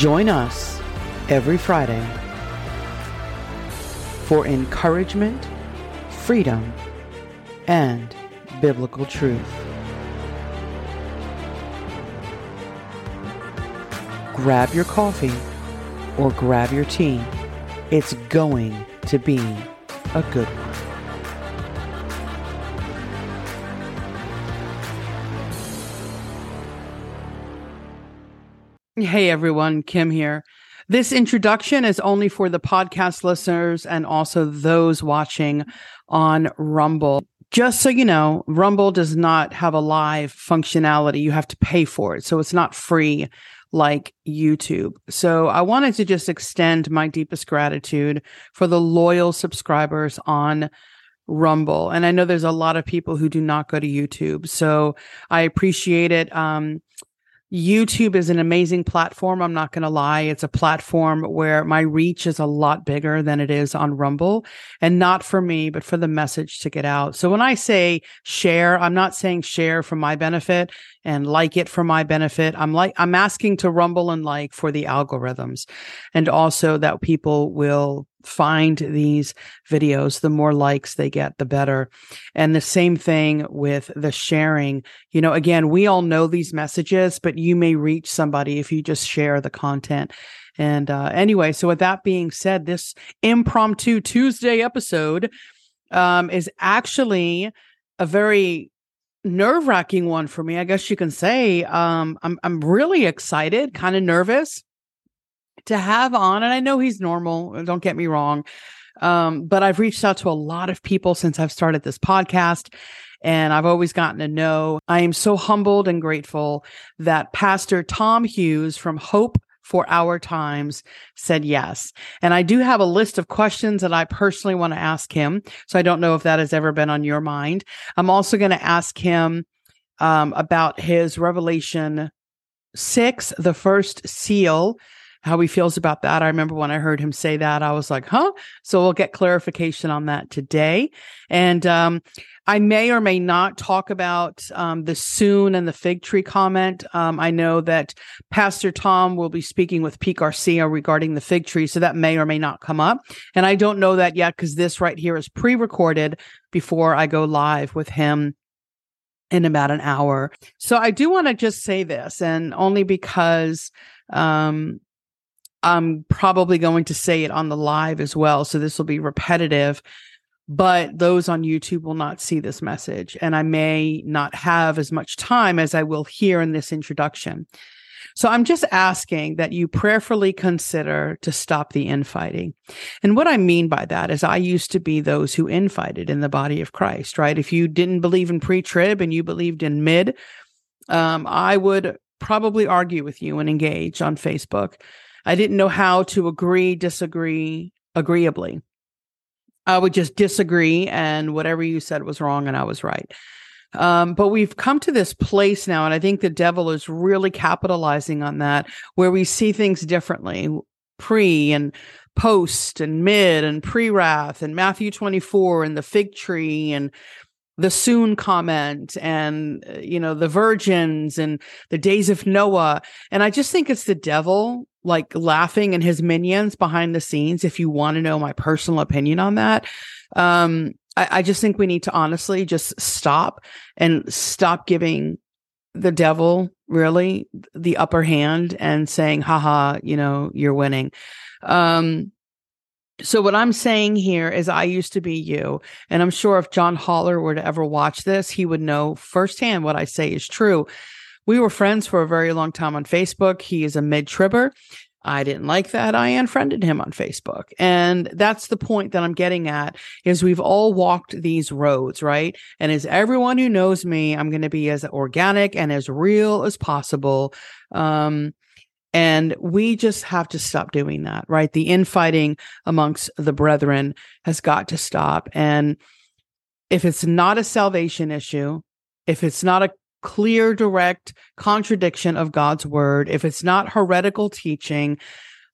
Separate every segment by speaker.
Speaker 1: Join us every Friday for encouragement, freedom, and biblical truth. Grab your coffee or grab your tea. It's going to be a good one. Hey everyone, Kim here. This introduction is only for the podcast listeners and also those watching on Rumble. Just so you know, Rumble does not have a live functionality. You have to pay for it. So it's not free like YouTube. So I wanted to just extend my deepest gratitude for the loyal subscribers on Rumble. And I know there's a lot of people who do not go to YouTube. So I appreciate it. Um, YouTube is an amazing platform. I'm not going to lie. It's a platform where my reach is a lot bigger than it is on Rumble and not for me, but for the message to get out. So when I say share, I'm not saying share for my benefit and like it for my benefit. I'm like, I'm asking to Rumble and like for the algorithms and also that people will find these videos, the more likes they get, the better. And the same thing with the sharing. You know, again, we all know these messages, but you may reach somebody if you just share the content. And uh, anyway, so with that being said, this impromptu Tuesday episode um, is actually a very nerve wracking one for me. I guess you can say um, I'm I'm really excited, kind of nervous to have on, and I know he's normal, don't get me wrong. Um, but I've reached out to a lot of people since I've started this podcast. And I've always gotten to know. I am so humbled and grateful that Pastor Tom Hughes from Hope for Our Times said yes. And I do have a list of questions that I personally want to ask him. So I don't know if that has ever been on your mind. I'm also going to ask him um, about his Revelation 6, the first seal how he feels about that. I remember when I heard him say that, I was like, huh? So we'll get clarification on that today. And um, I may or may not talk about um, the soon and the fig tree comment. Um, I know that Pastor Tom will be speaking with Pete Garcia regarding the fig tree. So that may or may not come up. And I don't know that yet because this right here is pre recorded before I go live with him in about an hour. So I do want to just say this, and only because um, I'm probably going to say it on the live as well. So this will be repetitive, but those on YouTube will not see this message. And I may not have as much time as I will here in this introduction. So I'm just asking that you prayerfully consider to stop the infighting. And what I mean by that is I used to be those who infighted in the body of Christ, right? If you didn't believe in pre-trib and you believed in mid, um, I would probably argue with you and engage on Facebook I didn't know how to agree, disagree agreeably. I would just disagree, and whatever you said was wrong, and I was right. Um, but we've come to this place now, and I think the devil is really capitalizing on that, where we see things differently pre and post and mid and pre wrath and Matthew 24 and the fig tree and the soon comment and uh, you know the virgins and the days of noah. And i just think it's the devil like laughing and his minions behind the scenes if you want to know my personal opinion on that. Um I, I just think we need to honestly just stop and stop giving the devil really the upper hand and saying haha you know you're winning. Um so what I'm saying here is I used to be you. And I'm sure if John Holler were to ever watch this, he would know firsthand what I say is true. We were friends for a very long time on Facebook. He is a mid tribber. I didn't like that. I unfriended him on Facebook. And that's the point that I'm getting at is we've all walked these roads, right? And as everyone who knows me, I'm going to be as organic and as real as possible. Um, and we just have to stop doing that, right? The infighting amongst the brethren has got to stop. And if it's not a salvation issue, if it's not a clear, direct contradiction of God's word, if it's not heretical teaching,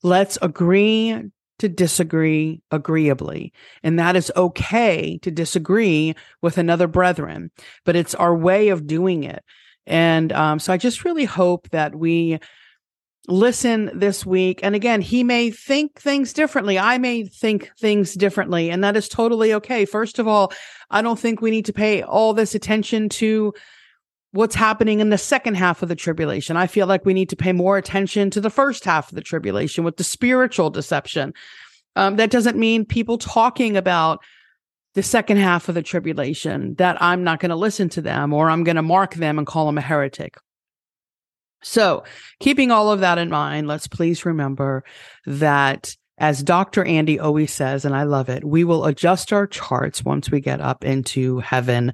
Speaker 1: let's agree to disagree agreeably. And that is okay to disagree with another brethren, but it's our way of doing it. And um, so I just really hope that we listen this week. And again, he may think things differently. I may think things differently, and that is totally okay. First of all, I don't think we need to pay all this attention to what's happening in the second half of the tribulation. I feel like we need to pay more attention to the first half of the tribulation with the spiritual deception. Um, that doesn't mean people talking about the second half of the tribulation that I'm not going to listen to them or I'm going to mark them and call them a heretic. So, keeping all of that in mind, let's please remember that as Dr. Andy always says, and I love it, we will adjust our charts once we get up into heaven.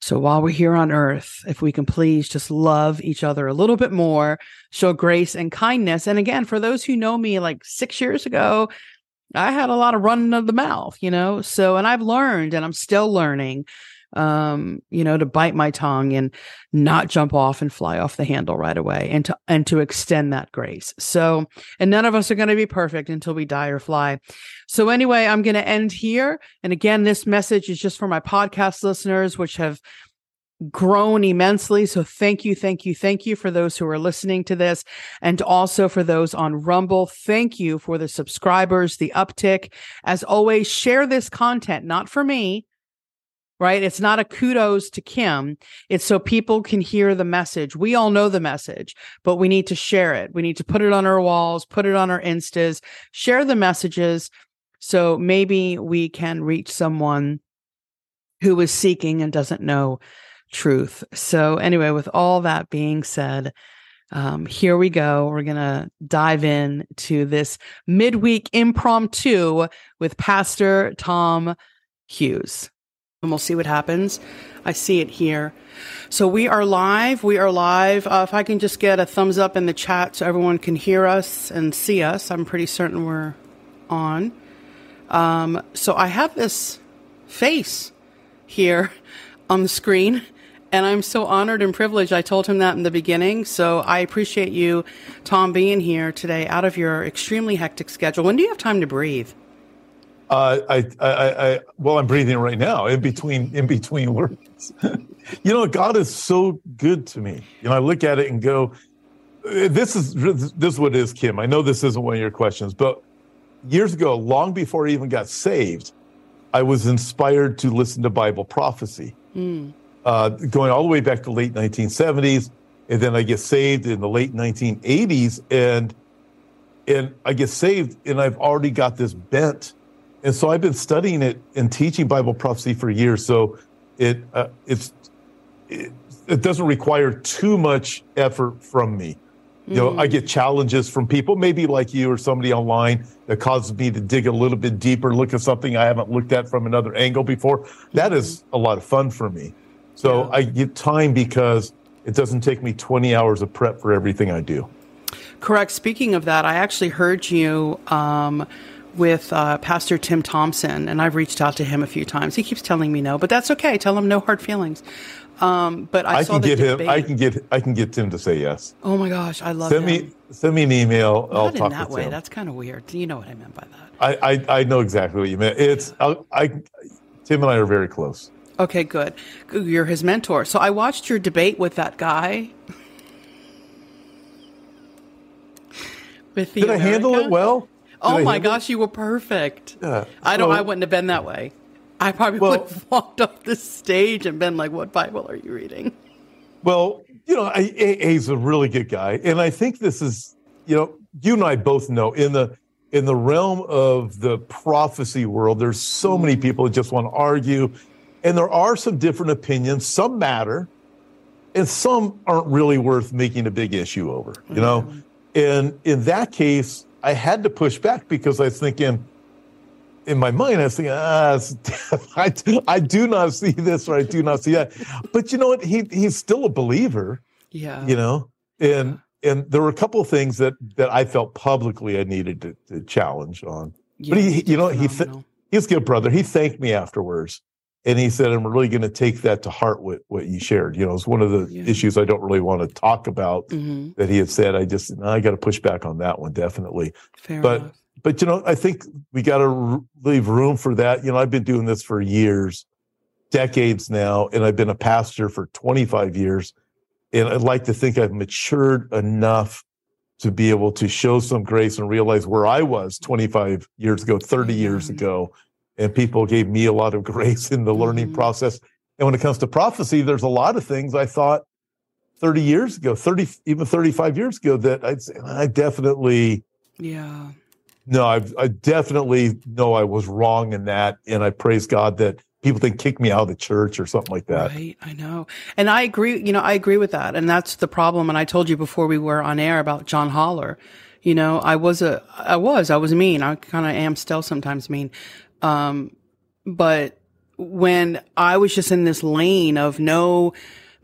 Speaker 1: So while we're here on earth, if we can please just love each other a little bit more, show grace and kindness. And again, for those who know me like six years ago, I had a lot of running of the mouth, you know? So, and I've learned and I'm still learning um, you know, to bite my tongue and not jump off and fly off the handle right away and to and to extend that grace. So, and none of us are going to be perfect until we die or fly. So anyway, I'm going to end here. And again, this message is just for my podcast listeners, which have grown immensely. So thank you, thank you, thank you for those who are listening to this. And also for those on Rumble, thank you for the subscribers, the uptick. As always, share this content, not for me, right? It's not a kudos to Kim. It's so people can hear the message. We all know the message, but we need to share it. We need to put it on our walls, put it on our instas, share the messages. So maybe we can reach someone who is seeking and doesn't know truth. So, anyway, with all that being said, um, here we go. We're going to dive in to this midweek impromptu with Pastor Tom Hughes and we'll see what happens. I see it here. So we are live. We are live. Uh, if I can just get a thumbs up in the chat so everyone can hear us and see us, I'm pretty certain we're on. Um, so I have this face here on the screen, and I'm so honored and privileged. I told him that in the beginning. So I appreciate you, Tom, being here today out of your extremely hectic schedule. When do you have time to breathe?
Speaker 2: Uh, I, I, I, well, I'm breathing right now in between, in between words. you know, God is so good to me. You know, I look at it and go, uh, "This is this is what it is, Kim." I know this isn't one of your questions, but years ago, long before I even got saved, I was inspired to listen to Bible prophecy, mm. uh, going all the way back to late 1970s, and then I get saved in the late 1980s, and and I get saved, and I've already got this bent and so I've been studying it and teaching Bible prophecy for years. So it uh, it's it, it, doesn't require too much effort from me. You know, I get challenges from people, maybe like you or somebody online, that causes me to dig a little bit deeper, look at something I haven't looked at from another angle before. That is a lot of fun for me. So yeah. I get time because it doesn't take me 20 hours of prep for everything I do.
Speaker 1: Correct. Speaking of that, I actually heard you. Um, with uh, Pastor Tim Thompson, and I've reached out to him a few times. He keeps telling me no, but that's okay. Tell him no hard feelings. Um, but I,
Speaker 2: I can get debate. him. I can get. I can get Tim to say yes.
Speaker 1: Oh my gosh, I love.
Speaker 2: Send
Speaker 1: him.
Speaker 2: me. Send me an email.
Speaker 1: Not
Speaker 2: I'll
Speaker 1: in
Speaker 2: talk
Speaker 1: that
Speaker 2: with
Speaker 1: way.
Speaker 2: Tim.
Speaker 1: That's kind of weird. You know what I meant by that.
Speaker 2: I I, I know exactly what you meant. It's I, I. Tim and I are very close.
Speaker 1: Okay, good. You're his mentor. So I watched your debate with that guy.
Speaker 2: with the Did America? I handle it well?
Speaker 1: Oh my gosh, you were perfect. Yeah. I don't. I wouldn't have been that way. I probably well, would have walked off the stage and been like, "What Bible are you reading?"
Speaker 2: Well, you know, I, he's a really good guy, and I think this is, you know, you and I both know in the in the realm of the prophecy world, there's so many mm. people that just want to argue, and there are some different opinions. Some matter, and some aren't really worth making a big issue over. You know, mm-hmm. and in that case, I had to push back because I was thinking, in my mind, I was thinking, ah, I, I do not see this or I do not see that. But you know what? He he's still a believer.
Speaker 1: Yeah.
Speaker 2: You know, and yeah. and there were a couple of things that that I felt publicly I needed to, to challenge on. Yeah, but he, you know, he th- he's a good brother. He thanked me afterwards and he said, "I'm really going to take that to heart. What what you shared, you know, it's one of the yeah. issues I don't really want to talk about. Mm-hmm. That he had said, I just I got to push back on that one definitely.
Speaker 1: Fair
Speaker 2: but
Speaker 1: enough.
Speaker 2: but you know, I think we got to r- leave room for that. You know, I've been doing this for years, decades now, and I've been a pastor for 25 years, and I'd like to think I've matured enough to be able to show some grace and realize where I was 25 years ago, 30 years
Speaker 1: Mm-hmm.
Speaker 2: ago. And people gave me a lot of grace in the learning
Speaker 1: Mhm.
Speaker 2: process. And when it comes to prophecy, there's a lot of things I thought 30 years ago, 30, even 35 years ago that I'd say, I definitely,
Speaker 1: Yeah.
Speaker 2: no, I, I definitely know I was wrong in that. And I praise God that people didn't kick me out of the church or something like that.
Speaker 1: Right. I know. And I agree, you know, I agree with that. And that's the problem. And I told you before we were on air about John Holler. You know, I was a, I was, I was mean. I kind of am still sometimes mean. Um, but when I was just in this lane of no,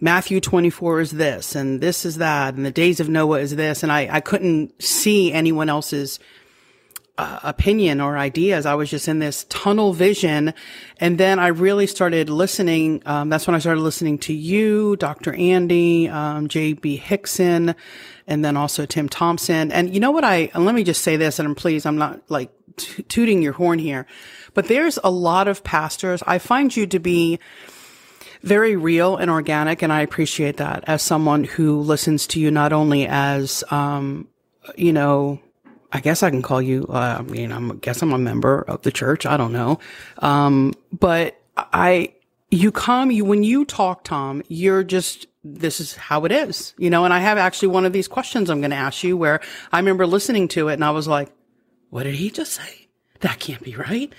Speaker 1: Matthew 24 is this and this is that and the days of Noah is this. And I, I couldn't see anyone else's uh, opinion or ideas. I was just in this tunnel vision. And then I really started listening. Um, that's when I started listening to you, Dr. Andy, um, JB Hixson, and then also Tim Thompson. And you know what I, let me just say this, and I'm pleased, I'm not like tooting your horn here, but there's a lot of pastors. I find you to be very real and organic. And I appreciate that as someone who listens to you not only as, um, you know, I guess I can call you. Uh, I mean, I'm, I guess I'm a member of the church. I don't know, um, but I, you come, you when you talk, Tom, you're just this is how it is, you know. And I have actually one of these questions I'm going to ask you where I remember listening to it and I was like, "What did he just say? That can't be right."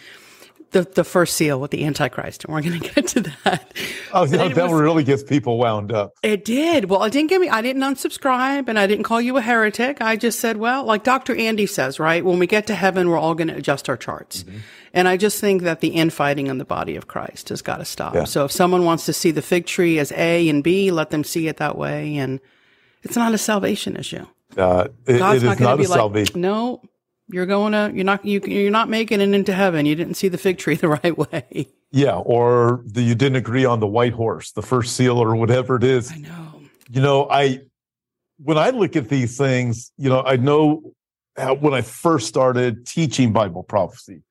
Speaker 1: The the first seal with the Antichrist, and we're going to get to that.
Speaker 2: Oh,
Speaker 1: But
Speaker 2: that,
Speaker 1: was-
Speaker 2: really gets people wound up.
Speaker 1: it did. Well, it didn't get me. I didn't unsubscribe and I didn't call you a heretic. I just said, well, like Dr. Andy says, right? When we get to heaven, we're all going to adjust our charts. And I just think that the infighting in the body of Christ has got to stop.
Speaker 2: Yeah.
Speaker 1: So if someone wants to see the fig tree as A and B, let them see it that way. And it's not a salvation issue.
Speaker 2: Uh, it-
Speaker 1: God's
Speaker 2: it
Speaker 1: not
Speaker 2: not a
Speaker 1: like,
Speaker 2: salvation.
Speaker 1: no, you're going to, you're not, you, you're not making it into heaven. You didn't see the fig tree the right way.
Speaker 2: Yeah, or the, you didn't agree on the white horse, the first seal, or whatever it is.
Speaker 1: I know.
Speaker 2: You know, I when I look at these things, you know, I know how, when I first started teaching Bible prophecy,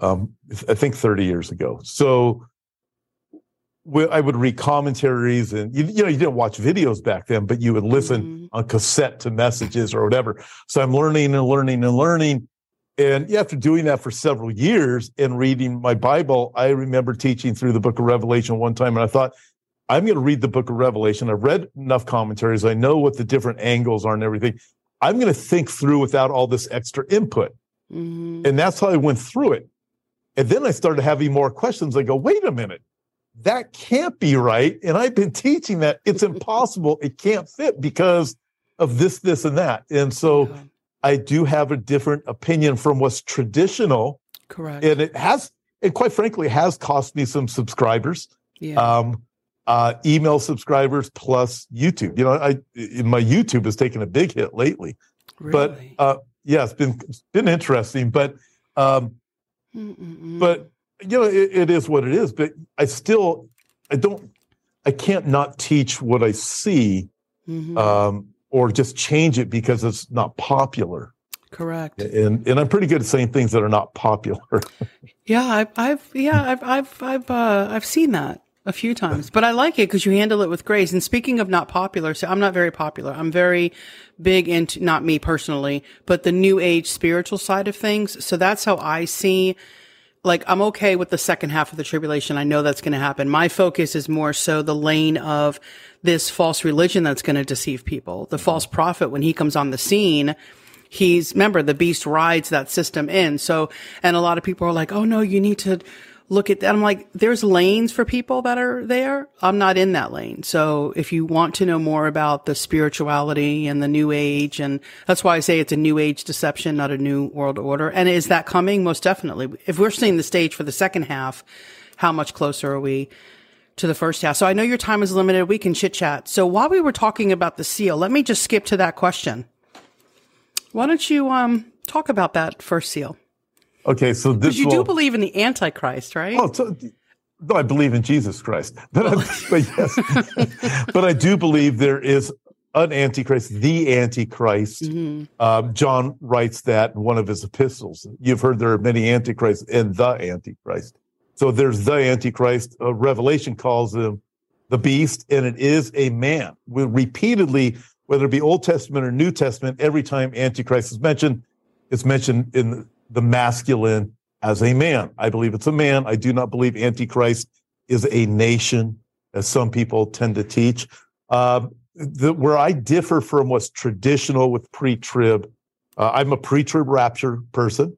Speaker 2: um, I think 30 years ago. So I would read commentaries, and you, you know, you didn't watch videos back then, but you would listen
Speaker 1: Mhm.
Speaker 2: on cassette to messages or whatever. So I'm learning and learning and learning. And after doing that for several years and reading my Bible, I remember teaching through the book of Revelation one time, and I thought, I'm going to read the book of Revelation. I've read enough commentaries. I know what the different angles are and everything. I'm going to think through without all this extra input.
Speaker 1: Mhm.
Speaker 2: And that's how I went through it. And then I started having more questions. I go, wait a minute, that can't be right. And I've been teaching that it's impossible. It can't fit because of this, this, and that. And so. I do have a different opinion from what's traditional.
Speaker 1: correct.
Speaker 2: And it has, and quite frankly, has cost me some subscribers,
Speaker 1: yeah.
Speaker 2: um, uh, email subscribers plus YouTube. You know, I my YouTube has taken a big hit lately. But uh, yeah, it's been it's been interesting. But um,
Speaker 1: Mm-mm-mm.
Speaker 2: but you know it, it is what it is but i still i don't i can't not teach what i see
Speaker 1: Mhm.
Speaker 2: um or just change it because it's not popular
Speaker 1: correct.
Speaker 2: and and i'm pretty good at saying things that are not popular
Speaker 1: Yeah, I've, I've, yeah, I've, I've, I've, uh, I've seen that a few times, but I like it because you handle it with grace. And speaking of not popular, so I'm not very popular. I'm very big into, not me personally, but the new age spiritual side of things. So that's how I see, like, I'm okay with the second half of the tribulation. I know that's going to happen. My focus is more so the lane of this false religion that's going to deceive people. The false mm-hmm. prophet, when he comes on the scene, he's remember the beast rides that system in so and a lot of people are like oh no you need to look at that i'm like there's lanes for people that are there i'm not in that lane so if you want to know more about the spirituality and the new age and that's why i say it's a new age deception not a new world order and is that coming most definitely if we're seeing the stage for the second half how much closer are we to the first half. So I know your time is limited. We can chit chat. So while we were talking about the seal, let me just skip to that question. Why don't you um talk about that first seal?
Speaker 2: Okay so this
Speaker 1: Because you do believe in the Antichrist, right?
Speaker 2: Oh, so, no, I believe in Jesus Christ, but, I, but yes, but I do believe there is an Antichrist, the Antichrist.
Speaker 1: Mhm.
Speaker 2: Um, John writes that in one of his epistles. You've heard there are many Antichrists and the Antichrist. So there's the Antichrist. Uh, Revelation calls him the beast, and it is a man. We repeatedly whether it be Old Testament or New Testament, every time Antichrist is mentioned, it's mentioned in the masculine as a man. I believe it's a man. I do not believe Antichrist is a nation, as some people tend to teach. Uh, the, where I differ from what's traditional with pre-trib, uh, I'm a pre-trib rapture person.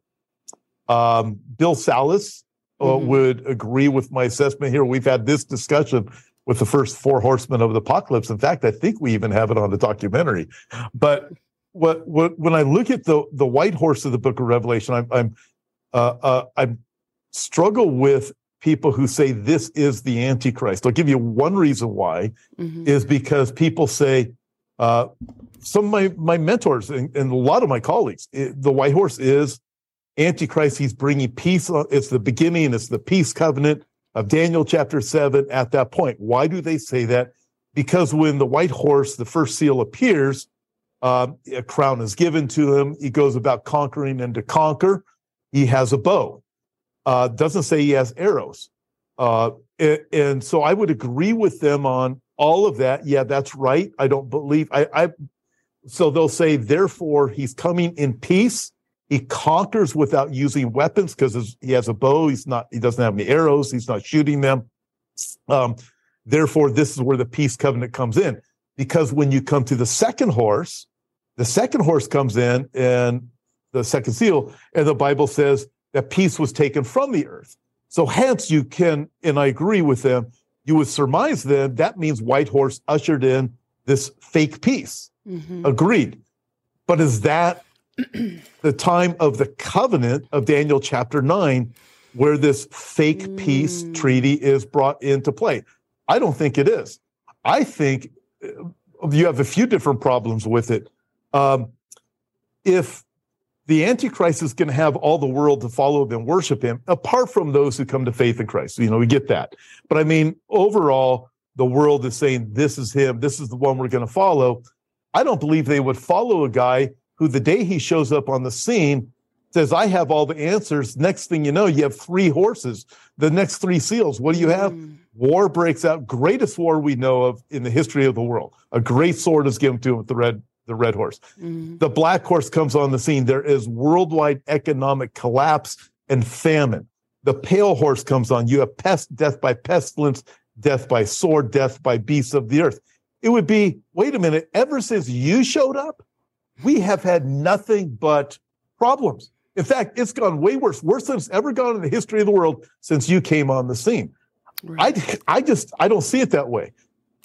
Speaker 2: Um, Bill Salus uh, mm-hmm. would agree with my assessment here. We've had this discussion with the first four horsemen of the apocalypse. In fact, I think we even have it on the documentary. But what, what when I look at the the white horse of the Book of Revelation, I'm I'm uh, uh, I struggle with people who say this is the Antichrist. I'll give you one reason why mm-hmm. is because people say uh, some of my my mentors and, and, a lot of my colleagues, it, the white horse is Antichrist. He's bringing peace. It's the beginning. It's the peace covenant of Daniel chapter 7 at that point. Why do they say that? Because when the white horse, the first seal appears, um, a crown is given to him. He goes about conquering and to conquer. He has a bow. Uh, doesn't say he has arrows. Uh, and, and, so I would agree with them on all of that. Yeah, that's right. I don't believe I, I so they'll say, therefore, he's coming in peace he conquers without using weapons because he has a bow. He's not. He doesn't have any arrows. He's not shooting them. Um, therefore, this is where the peace covenant comes in. Because when you come to the second horse, the second horse comes in and the second seal, and the Bible says that peace was taken from the earth. So hence you can, and I agree with them, you would surmise then that means white horse ushered in this fake peace. Mm-hmm. Agreed. But is that the time of the covenant of Daniel chapter 9, where this fake mm. peace treaty is brought into play. I don't think it is. I think you have a few different problems with it. Um, if the Antichrist is going to have all the world to follow him and worship him, apart from those who come to faith in Christ, you know, we get that. But I mean, overall, the world is saying this is him, this is the one we're going to follow. I don't believe they would follow a guy who the day he shows up on the scene says, I have all the answers. Next thing you know, you have three horses, the next three seals. What do you have? Mm. War breaks out, greatest war we know of in the history of the world. A great sword is given to him with the red, the red horse. Mm. The black horse comes on the scene. There is worldwide economic collapse and famine. The pale horse comes on. You have pest, death by pestilence, death by sword, death by beasts of the earth. It would be, wait a minute, ever since you showed up, we have had nothing but problems. In fact, it's gone way worse, worse than it's ever gone in the history of the world since you came on the scene. Right. I, I just, I don't see it that way.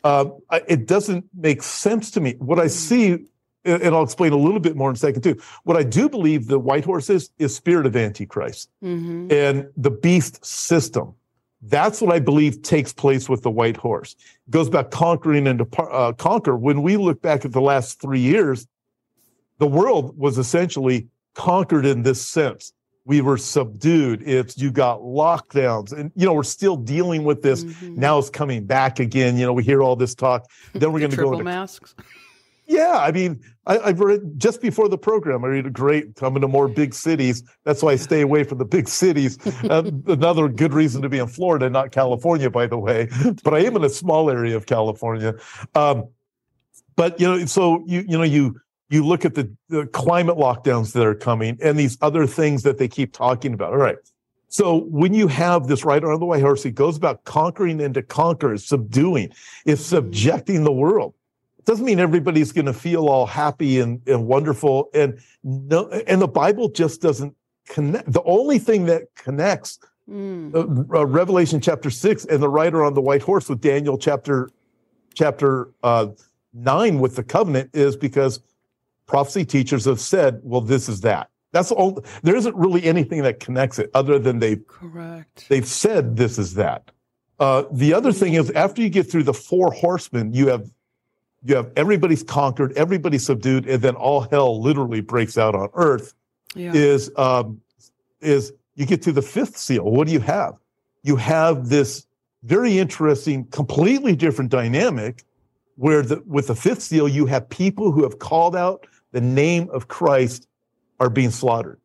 Speaker 2: Uh, it doesn't make sense to me. What I see, and I'll explain a little bit more in a second too. What I do believe the white horse is, is spirit of Antichrist mm-hmm. and the beast system. That's what I believe takes place with the white horse. It goes back conquering and to uh, conquer. When we look back at the last three years, the world was essentially conquered in this sense. We were subdued. It's you got lockdowns, and you know we're still dealing with this. Mm-hmm. Now it's coming back again. You know we hear all this talk. Then we're going to go into
Speaker 1: masks.
Speaker 2: Yeah, I mean, I, have read just before the program. I read a great coming to more big cities. That's why I stay away from the big cities. uh, another good reason to be in Florida, not California, by the way. But I am in a small area of California. Um, but you know, so you you know you you look at the, the climate lockdowns that are coming and these other things that they keep talking about. All right. So when you have this rider on the white horse, it goes about conquering and to conquer, subduing, it's subjecting the world. It doesn't mean everybody's going to feel all happy and, and wonderful. And no, and the Bible just doesn't connect. The only thing that connects mm. uh, uh, Revelation chapter six and the rider on the white horse with Daniel chapter chapter uh, nine with the covenant is because prophecy teachers have said, well, this is that. That's all. There isn't really anything that connects it other than they
Speaker 1: correct.
Speaker 2: They've said this is that. Uh, the other thing is after you get through the four horsemen, you have you have everybody's conquered, everybody's subdued, and then all hell literally breaks out on earth. Yeah. Is um, is you get to the fifth seal. What do you have? You have this very interesting, completely different dynamic where the, with the fifth seal, you have people who have called out the name of Christ are being slaughtered.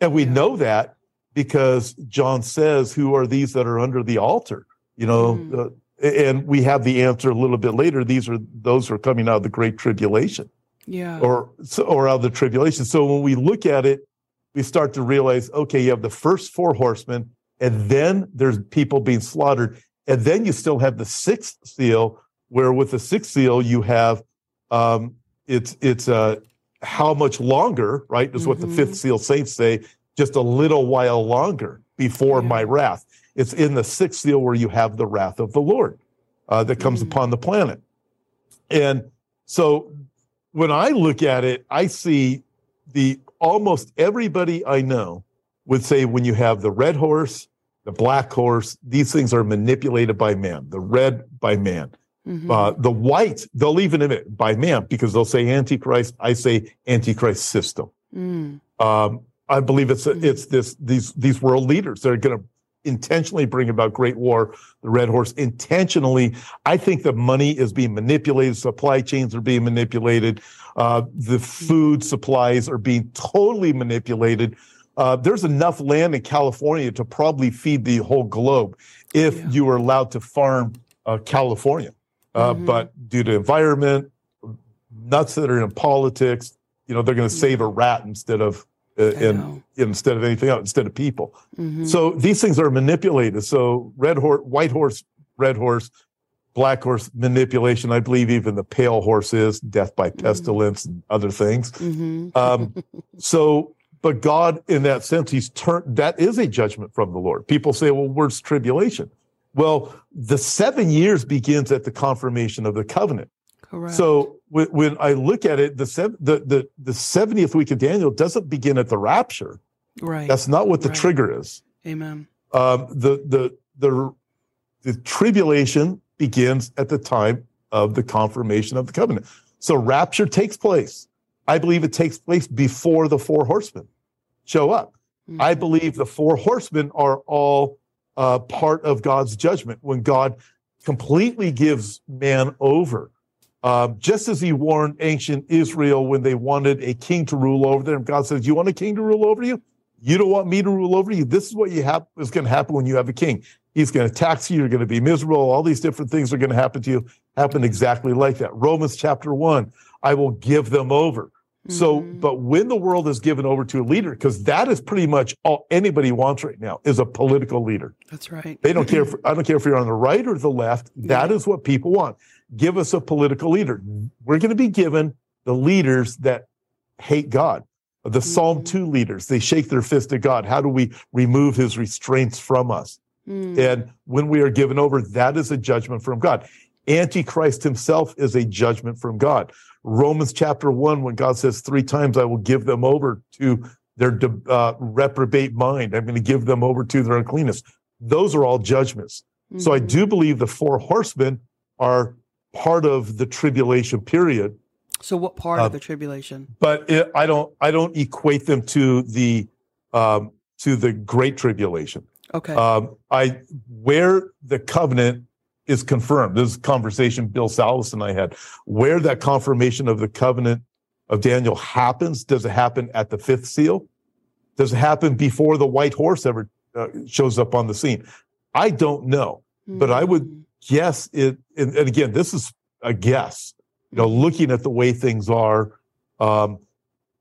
Speaker 2: And we know that because John says, Who are these that are under the altar? You know, mm. uh, and we have the answer a little bit later. These are those who are coming out of the Great Tribulation,
Speaker 1: Yeah.
Speaker 2: or or out of the tribulation. So when we look at it, we start to realize, okay, you have the first four horsemen, and then there's people being slaughtered, and then you still have the sixth seal, where with the sixth seal you have, um, it's it's uh, how much longer, right? Is what the
Speaker 1: Mhm.
Speaker 2: fifth seal saints say, just a little while longer before
Speaker 1: Yeah.
Speaker 2: my wrath. It's in the sixth seal where you have the wrath of the Lord uh, that comes
Speaker 1: Mhm.
Speaker 2: upon the planet. And so when I look at it, I see the almost everybody I know would say when you have the red horse, the black horse, these things are manipulated by man, the red by man.
Speaker 1: Mhm.
Speaker 2: Uh, the white, they'll even admit by man because they'll say antichrist. I say antichrist system.
Speaker 1: Mm.
Speaker 2: Um, I believe it's
Speaker 1: Mhm.
Speaker 2: it's this these these world leaders that are going to intentionally bring about great war. The red horse intentionally. I think the money is being manipulated. Supply chains are being manipulated. Uh, the food supplies are being totally manipulated. Uh, there's enough land in California to probably feed the whole globe if
Speaker 1: Yeah.
Speaker 2: you were allowed to farm uh, California. Uh,
Speaker 1: Mhm.
Speaker 2: But due to environment, nuts that are in politics, you know, they're going to save a rat instead of uh,
Speaker 1: I
Speaker 2: and
Speaker 1: know.
Speaker 2: instead of anything else, instead of people.
Speaker 1: Mhm.
Speaker 2: So these things are manipulated. So red horse, white horse, red horse, black horse manipulation. I believe even the pale horse is death by pestilence and other things.
Speaker 1: Mhm.
Speaker 2: Um, so, but God, in that sense, He's turned. That is a judgment from the Lord. People say, "Well, where's tribulation?" Well, the seven years begins at the confirmation of the covenant.
Speaker 1: Correct.
Speaker 2: So when, when I look at it, the sev- the the the seventieth week of Daniel doesn't begin at the rapture.
Speaker 1: right.
Speaker 2: That's not what the
Speaker 1: Right.
Speaker 2: trigger is.
Speaker 1: Amen.
Speaker 2: Um, the the the the tribulation begins at the time of the confirmation of the covenant. So rapture takes place. I believe it takes place before the four horsemen show up. I
Speaker 1: Mhm.
Speaker 2: believe the four horsemen are all uh, part of God's judgment when God completely gives man over. Um, just as he warned ancient Israel when they wanted a king to rule over them, God says, You want a king to rule over you? You don't want me to rule over you? This is what you have is going to happen when you have a king. He's going to tax you, you're going to be miserable, all these different things are going to happen to you. Happen exactly like that. Romans chapter one, I will give them over. So,
Speaker 1: Mhm.
Speaker 2: but when the world is given over to a leader, because that is pretty much all anybody wants right now is a political leader.
Speaker 1: That's right.
Speaker 2: They don't care. If, I don't care if you're on the right or the left. That
Speaker 1: Yeah.
Speaker 2: is what people want. Give us a political leader. We're going to be given the leaders that hate God. The Psalm
Speaker 1: Mhm.
Speaker 2: 2 leaders, they shake their fist at God. How do we remove his restraints from us?
Speaker 1: Mm.
Speaker 2: And when we are given over, that is a judgment from God. Antichrist himself is a judgment from God. Romans chapter one, when God says three times, I will give them over to their uh, reprobate mind. I'm going to give them over to their uncleanness. Those are all judgments. So I
Speaker 1: Mhm.
Speaker 2: do believe the four horsemen are part of the tribulation period,
Speaker 1: So, what part
Speaker 2: uh,
Speaker 1: of the tribulation?
Speaker 2: but it, I don't. I don't equate them to the um, to the great tribulation.
Speaker 1: Okay.
Speaker 2: Um, I where the covenant is confirmed. This is a conversation Bill Salus and I had. Where that confirmation of the covenant of Daniel happens, does it happen at the fifth seal? Does it happen before the white horse ever uh, shows up on the scene? I don't know. but I would-
Speaker 1: Mhm.
Speaker 2: Guess it, and, and again, this is a guess. You know, looking at the way things are, um,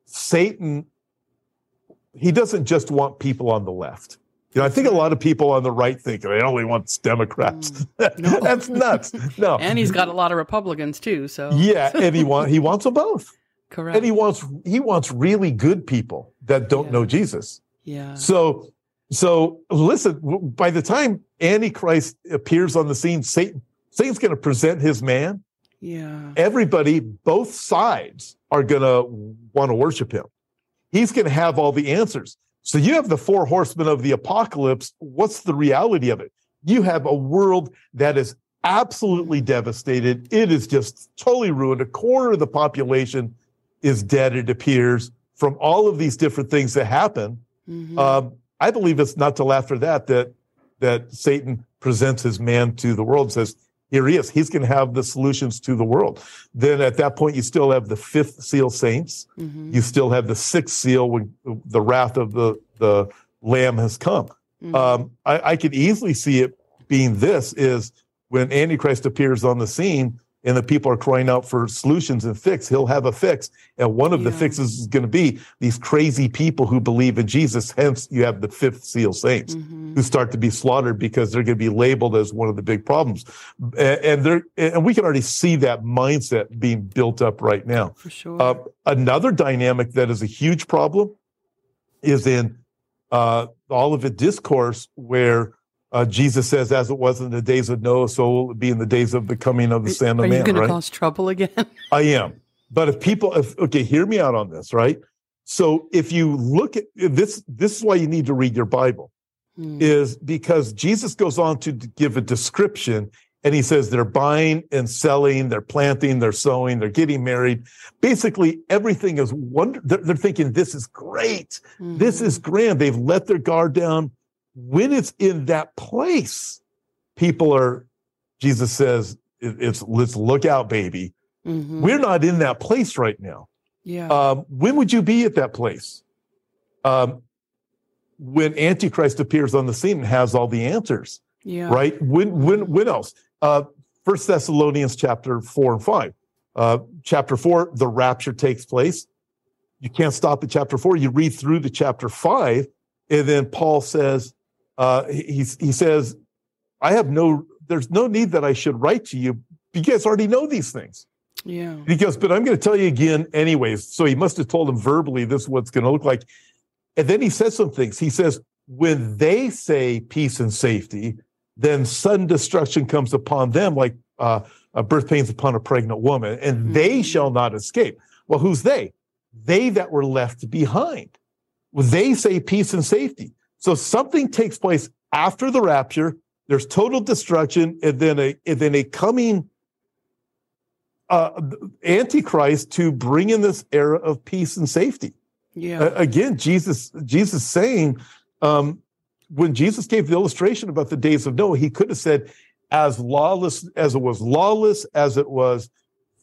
Speaker 2: Satan, he doesn't just want people on the left. You know, I think a lot of people on the right think they only want Democrats. Mm.
Speaker 1: No.
Speaker 2: That's nuts. No.
Speaker 1: And he's got a lot of Republicans too. So
Speaker 2: yeah, and he want he wants them both.
Speaker 1: correct.
Speaker 2: And he wants he wants really good people that don't
Speaker 1: Yeah.
Speaker 2: know Jesus.
Speaker 1: yeah.
Speaker 2: So so listen, by the time Antichrist appears on the scene, Satan Satan's going to present his man.
Speaker 1: Yeah.
Speaker 2: Everybody, both sides, are going to want to worship him. He's going to have all the answers. So you have the four horsemen of the apocalypse. What's the reality of it? You have a world that is absolutely devastated. It is just totally ruined. A quarter of the population is dead, it appears, from all of these different things that happen.
Speaker 1: Mhm.
Speaker 2: Um, I believe it's not till after that that that Satan presents his man to the world and says, "Here he is. He's going to have the solutions to the world." Then at that point, you still have the fifth seal saints.
Speaker 1: Mhm.
Speaker 2: You still have the sixth seal when the wrath of the the Lamb has come.
Speaker 1: Mhm.
Speaker 2: Um, I, I could easily see it being this: is when Antichrist appears on the scene and the people are crying out for solutions and fix, he'll have a fix. And one of yeah. the fixes is going to be these crazy people who believe in Jesus. Hence, you have the fifth seal saints mm-hmm. who start to be slaughtered because they're going to be labeled as one of the big problems. And they're, and we can already see that mindset being built up right now.
Speaker 1: For sure. Uh,
Speaker 2: another dynamic that is a huge problem is in uh, the discourse where uh, Jesus says, "As it was in the days of Noah, so will it be in the days of the coming of the Son of Man."
Speaker 1: Are you going
Speaker 2: right?
Speaker 1: to cause trouble again?
Speaker 2: I am. But if people, if, okay, hear me out on this, right? So if you look at this, this is why you need to read your Bible, hmm. is because Jesus goes on to give a description and he says they're buying and selling, they're planting, they're sowing, they're getting married. Basically, everything is wonder. They're, they're thinking this is great, mm-hmm. this is grand. They've let their guard down when it's in that place, people are, Jesus says, it's let's look out, baby. Mm-hmm. We're not in that place right now.
Speaker 1: Yeah.
Speaker 2: Um, when would you be at that place? Um, when Antichrist appears on the scene and has all the answers.
Speaker 1: Yeah.
Speaker 2: Right. When when when else? Uh, First Thessalonians chapter four and five. Uh, chapter four, the rapture takes place. You can't stop at chapter four. You read through to chapter five, and then Paul says, uh, he, he says, I have no, there's no need that I should write to you. You guys already know these things.
Speaker 1: Yeah.
Speaker 2: He goes, but I'm going to tell you again, anyways. So he must have told him verbally, this is what's going to look like. And then he says some things. He says, when they say peace and safety, then sudden destruction comes upon them like uh, a birth pains upon a pregnant woman, and mm-hmm. they shall not escape. Well, who's they? They that were left behind. Well, they say peace and safety. So something takes place after the rapture. There's total destruction, and then a and then a coming uh, antichrist to bring in this era of peace and safety.
Speaker 1: Yeah.
Speaker 2: Uh, again, Jesus Jesus saying um, when Jesus gave the illustration about the days of Noah, he could have said, as lawless as it was lawless, as it was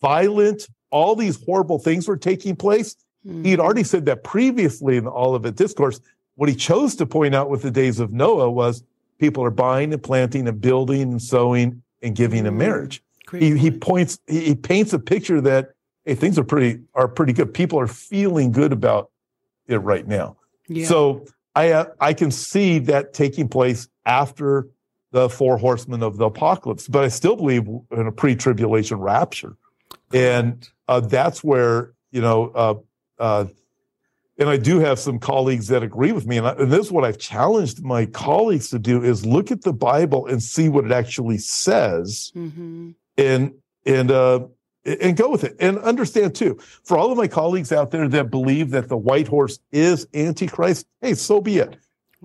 Speaker 2: violent, all these horrible things were taking place. Mm-hmm. He had already said that previously in all of the Olivet Discourse. What he chose to point out with the days of Noah was people are buying and planting and building and sowing and giving in mm, marriage. He, he points, he, he paints a picture that hey, things are pretty are pretty good. People are feeling good about it right now.
Speaker 1: Yeah.
Speaker 2: So I uh, I can see that taking place after the four horsemen of the apocalypse, but I still believe in a pre-tribulation rapture, and uh, that's where you know uh, uh and I do have some colleagues that agree with me. And, I, and, this is what I've challenged my colleagues to do is look at the Bible and see what it actually says, mm-hmm. and and uh, and go with it. And understand too, for all of my colleagues out there that believe that the white horse is Antichrist, hey, so be it.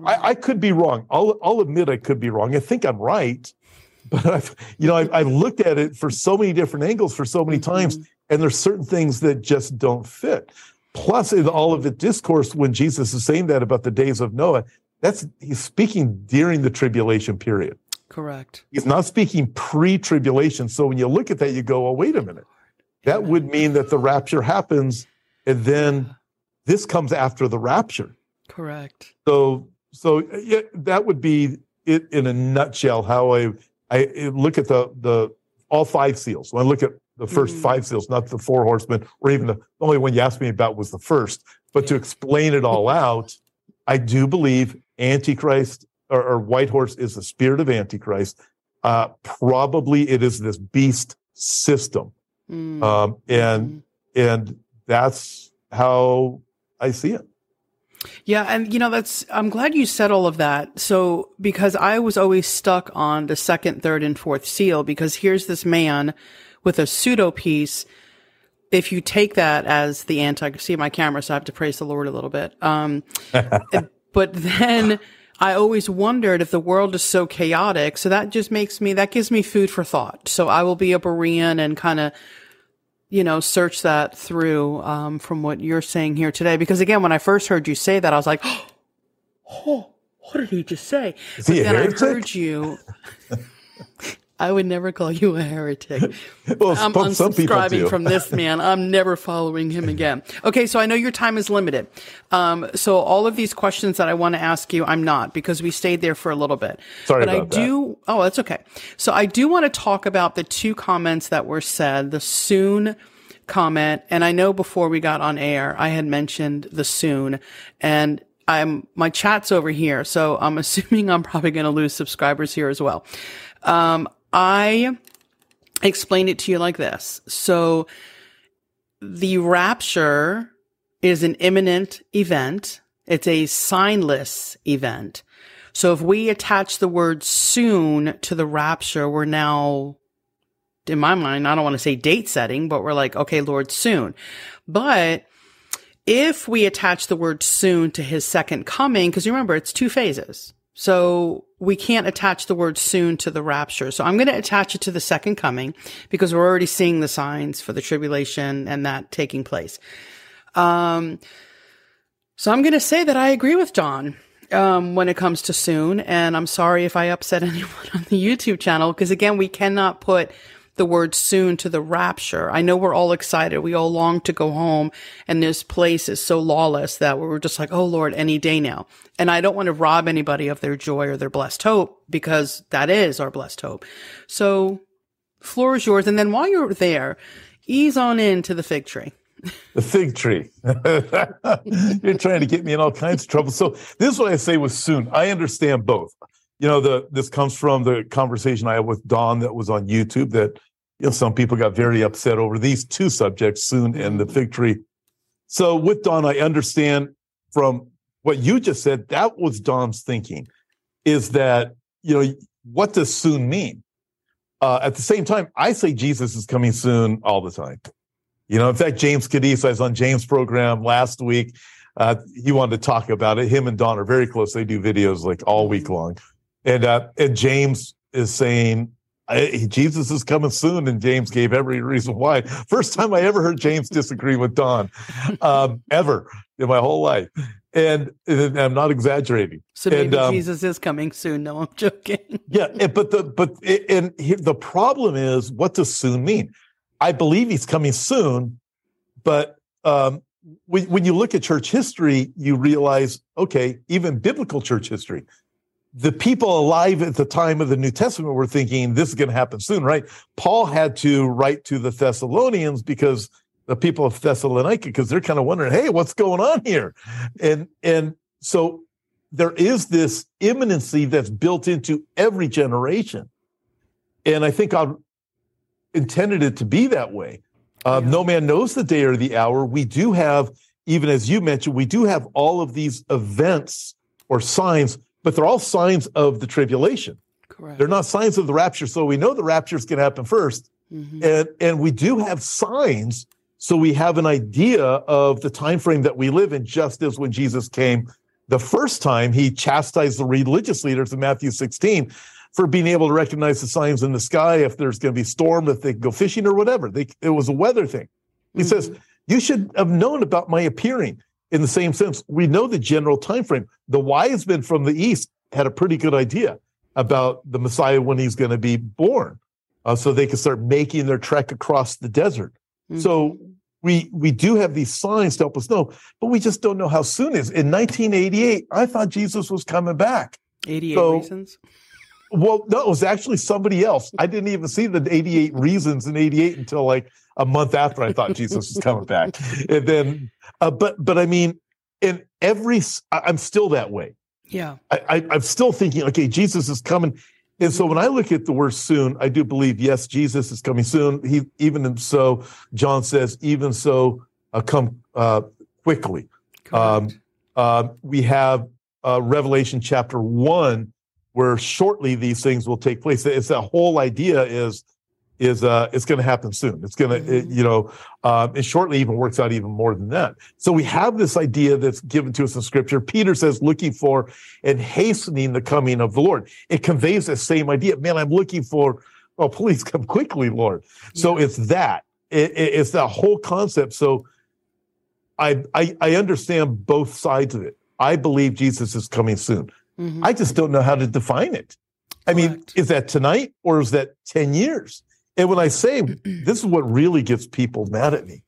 Speaker 2: I, I, could be wrong. I'll I'll admit I could be wrong. I think I'm right, but I've you know I've, I've looked at it for so many different angles for so many times, mm-hmm. and there's certain things that just don't fit. Plus, in all of the discourse, when Jesus is saying that about the days of Noah, that's he's speaking during the tribulation period.
Speaker 1: Correct.
Speaker 2: He's not speaking pre-tribulation. So when you look at that, you go, "Oh, wait a minute." That would mean that the rapture happens, and then this comes after the rapture.
Speaker 1: Correct.
Speaker 2: So, so yeah, that would be it in a nutshell. How I I look at the the all five seals. When I look at the 1st mm-hmm. five seals, not the four horsemen, or even the, the, only one you asked me about was the first. But to explain it all out, I do believe Antichrist or, or, white horse is the spirit of Antichrist. Uh, probably it is this beast system, mm-hmm. um, and mm-hmm. and that's how I see it.
Speaker 1: Yeah, and you know that's I'm glad you said all of that. So because I was always stuck on the second, third, and fourth seal because here's this man with a pseudo peace, if you take that as the anti, see my camera, so I have to praise the Lord a little bit. Um, but then I always wondered if the world is so chaotic. So that just makes me, that gives me food for thought. So I will be a Berean and kind of, you know, search that through, um, from what you're saying here today. Because again, when I first heard you say that, I was like, oh, what did he just say?
Speaker 2: Is but then
Speaker 1: I heard you. I would never call you a heretic.
Speaker 2: well,
Speaker 1: I'm unsubscribing from this man. I'm never following him again. Okay, so I know your time is limited. Um, so all of these questions that I want to ask you, I'm not because we stayed there for a little bit.
Speaker 2: Sorry
Speaker 1: but I
Speaker 2: about that.
Speaker 1: do. Oh, that's okay. So I do want to talk about the two comments that were said. The soon comment, and I know before we got on air, I had mentioned the soon, and I'm my chat's over here, so I'm assuming I'm probably going to lose subscribers here as well. Um, I explained it to you like this. So the rapture is an imminent event. It's a signless event. So if we attach the word soon to the rapture, we're now, in my mind, I don't want to say date setting, but we're like, okay, Lord, soon. But if we attach the word soon to his second coming, because you remember, it's two phases. So we can't attach the word soon to the rapture. So I'm going to attach it to the second coming because we're already seeing the signs for the tribulation and that taking place. Um, so I'm going to say that I agree with John um, when it comes to soon. And I'm sorry if I upset anyone on the YouTube channel because again, we cannot put the word soon to the rapture. I know we're all excited. We all long to go home and this place is so lawless that we're just like, oh Lord, any day now. And I don't want to rob anybody of their joy or their blessed hope because that is our blessed hope. So floor is yours. And then while you're there, ease on into the fig tree.
Speaker 2: The fig tree. You're trying to get me in all kinds of trouble. So this is what I say with soon. I understand both. You know, the this comes from the conversation I had with Don that was on YouTube that you know some people got very upset over these two subjects, soon and the fig tree. So with Don, I understand from what you just said, that was Don's thinking, is that, you know, what does soon mean? Uh, at the same time, I say Jesus is coming soon all the time. You know, in fact, James Cadiz, I was on James' program last week. Uh, he wanted to talk about it. Him and Don are very close. They do videos like all week long. And uh, and James is saying Jesus is coming soon, and James gave every reason why. First time I ever heard James disagree with Don, um, ever in my whole life, and, and I'm not exaggerating.
Speaker 1: So maybe
Speaker 2: and, um,
Speaker 1: Jesus is coming soon. No, I'm joking.
Speaker 2: yeah, and- but the but and here, the problem is, what does soon mean? I believe he's coming soon, but um, when, when you look at church history, you realize, okay, even biblical church history, the people alive at the time of the New Testament were thinking this is going to happen soon, right? Paul had to write to the Thessalonians because the people of Thessalonica, because they're kind of wondering, hey, what's going on here? And and so there is this imminency that's built into every generation. And I think God intended it to be that way. Uh,
Speaker 1: Yeah.
Speaker 2: No man knows the day or the hour. We do have, even as you mentioned, we do have all of these events or signs, but they're all signs of the tribulation.
Speaker 1: Correct.
Speaker 2: They're not signs of the rapture. So we know the rapture is going to happen first.
Speaker 1: Mhm.
Speaker 2: And, and we do have signs. So we have an idea of the time frame that we live in, just as when Jesus came the first time, he chastised the religious leaders in Matthew 16 for being able to recognize the signs in the sky if there's going to be storm, if they go fishing or whatever. They, it was a weather thing. He
Speaker 1: Mhm.
Speaker 2: says, You should have known about my appearing. In the same sense, we know the general time frame. The wise men from the east had a pretty good idea about the Messiah when he's going to be born, uh, so they could start making their trek across the desert. So
Speaker 1: Mhm.
Speaker 2: we we do have these signs to help us know, but we just don't know how soon it is. In 1988, I thought Jesus was coming back.
Speaker 1: 88
Speaker 2: so-
Speaker 1: reasons.
Speaker 2: Well, no, it was actually somebody else. I didn't even see the 88 reasons in 88 until like a month after I thought Jesus was coming back. And then, uh, but but I mean, in every, I'm still that way.
Speaker 1: Yeah.
Speaker 2: I, I, I'm still thinking, okay, Jesus is coming. And so when I look at the word soon, I do believe, yes, Jesus is coming soon. He even so, John says, even so, uh, come uh, quickly. Um. Uh, we have uh, Revelation chapter one, where shortly these things will take place. It's that whole idea is is uh, it's going to happen soon. It's going to
Speaker 1: Mhm.
Speaker 2: you know, um, and shortly even works out even more than that. So we have this idea that's given to us in Scripture. Peter says, looking for and hastening the coming of the Lord. It conveys the same idea. Man, I'm looking for. Oh, please come quickly, Lord. So it's that. It, it- it's that whole concept. So I, I I understand both sides of it. I believe Jesus is coming soon.
Speaker 1: Mhm.
Speaker 2: I just don't know how to define it. I mean,
Speaker 1: Correct.
Speaker 2: is that tonight or is that 10 years? And when I say this is what really gets people mad at me.